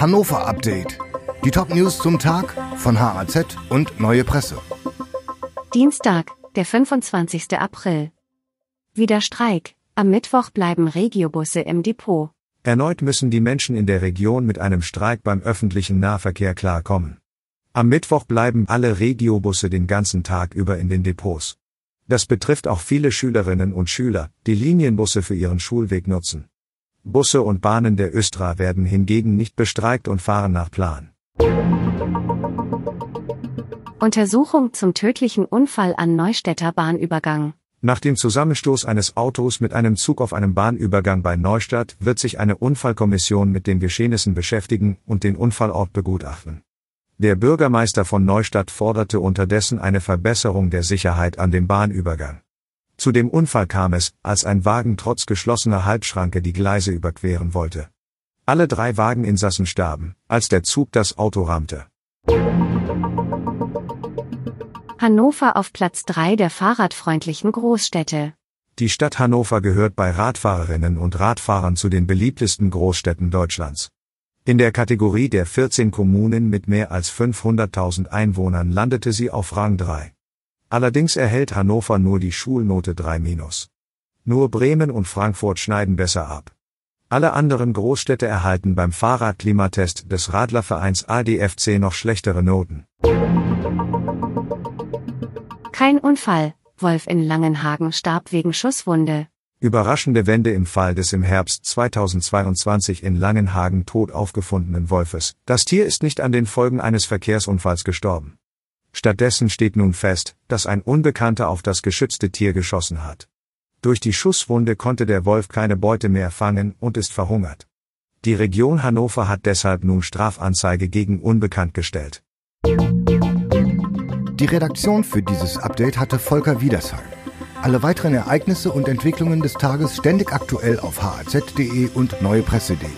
Hannover Update. Die Top-News zum Tag von HAZ und Neue Presse. Dienstag, der 25. April. Wieder Streik. Am Mittwoch bleiben Regiobusse im Depot. Erneut müssen die Menschen in der Region mit einem Streik beim öffentlichen Nahverkehr klarkommen. Am Mittwoch bleiben alle Regiobusse den ganzen Tag über in den Depots. Das betrifft auch viele Schülerinnen und Schüler, die Linienbusse für ihren Schulweg nutzen. Busse und Bahnen der Östra werden hingegen nicht bestreikt und fahren nach Plan. Untersuchung zum tödlichen Unfall an Neustädter Bahnübergang. Nach dem Zusammenstoß eines Autos mit einem Zug auf einem Bahnübergang bei Neustadt wird sich eine Unfallkommission mit den Geschehnissen beschäftigen und den Unfallort begutachten. Der Bürgermeister von Neustadt forderte unterdessen eine Verbesserung der Sicherheit an dem Bahnübergang. Zu dem Unfall kam es, als ein Wagen trotz geschlossener Halbschranke die Gleise überqueren wollte. Alle drei Wageninsassen starben, als der Zug das Auto rammte. Hannover auf Platz 3 der fahrradfreundlichen Großstädte. Die Stadt Hannover gehört bei Radfahrerinnen und Radfahrern zu den beliebtesten Großstädten Deutschlands. In der Kategorie der 14 Kommunen mit mehr als 500.000 Einwohnern landete sie auf Rang 3. Allerdings erhält Hannover nur die Schulnote 3-. Nur Bremen und Frankfurt schneiden besser ab. Alle anderen Großstädte erhalten beim Fahrradklimatest des Radlervereins ADFC noch schlechtere Noten. Kein Unfall. Wolf in Langenhagen starb wegen Schusswunde. Überraschende Wende im Fall des im Herbst 2022 in Langenhagen tot aufgefundenen Wolfes. Das Tier ist nicht an den Folgen eines Verkehrsunfalls gestorben. Stattdessen steht nun fest, dass ein Unbekannter auf das geschützte Tier geschossen hat. Durch die Schusswunde konnte der Wolf keine Beute mehr fangen und ist verhungert. Die Region Hannover hat deshalb nun Strafanzeige gegen Unbekannt gestellt. Die Redaktion für dieses Update hatte Volker Wiedersheim. Alle weiteren Ereignisse und Entwicklungen des Tages ständig aktuell auf haz.de und neuepresse.de.